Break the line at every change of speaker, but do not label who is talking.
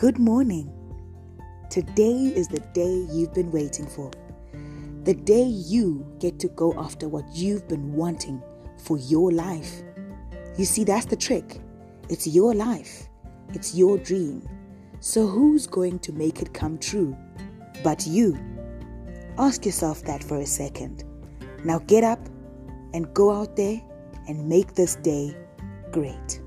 Good morning. Today is the day you've been waiting for. The day you get to go after what you've been wanting for your life. You see, that's the trick. It's your life, it's your dream. So, who's going to make it come true but you? Ask yourself that for a second. Now get up and go out there and make this day great.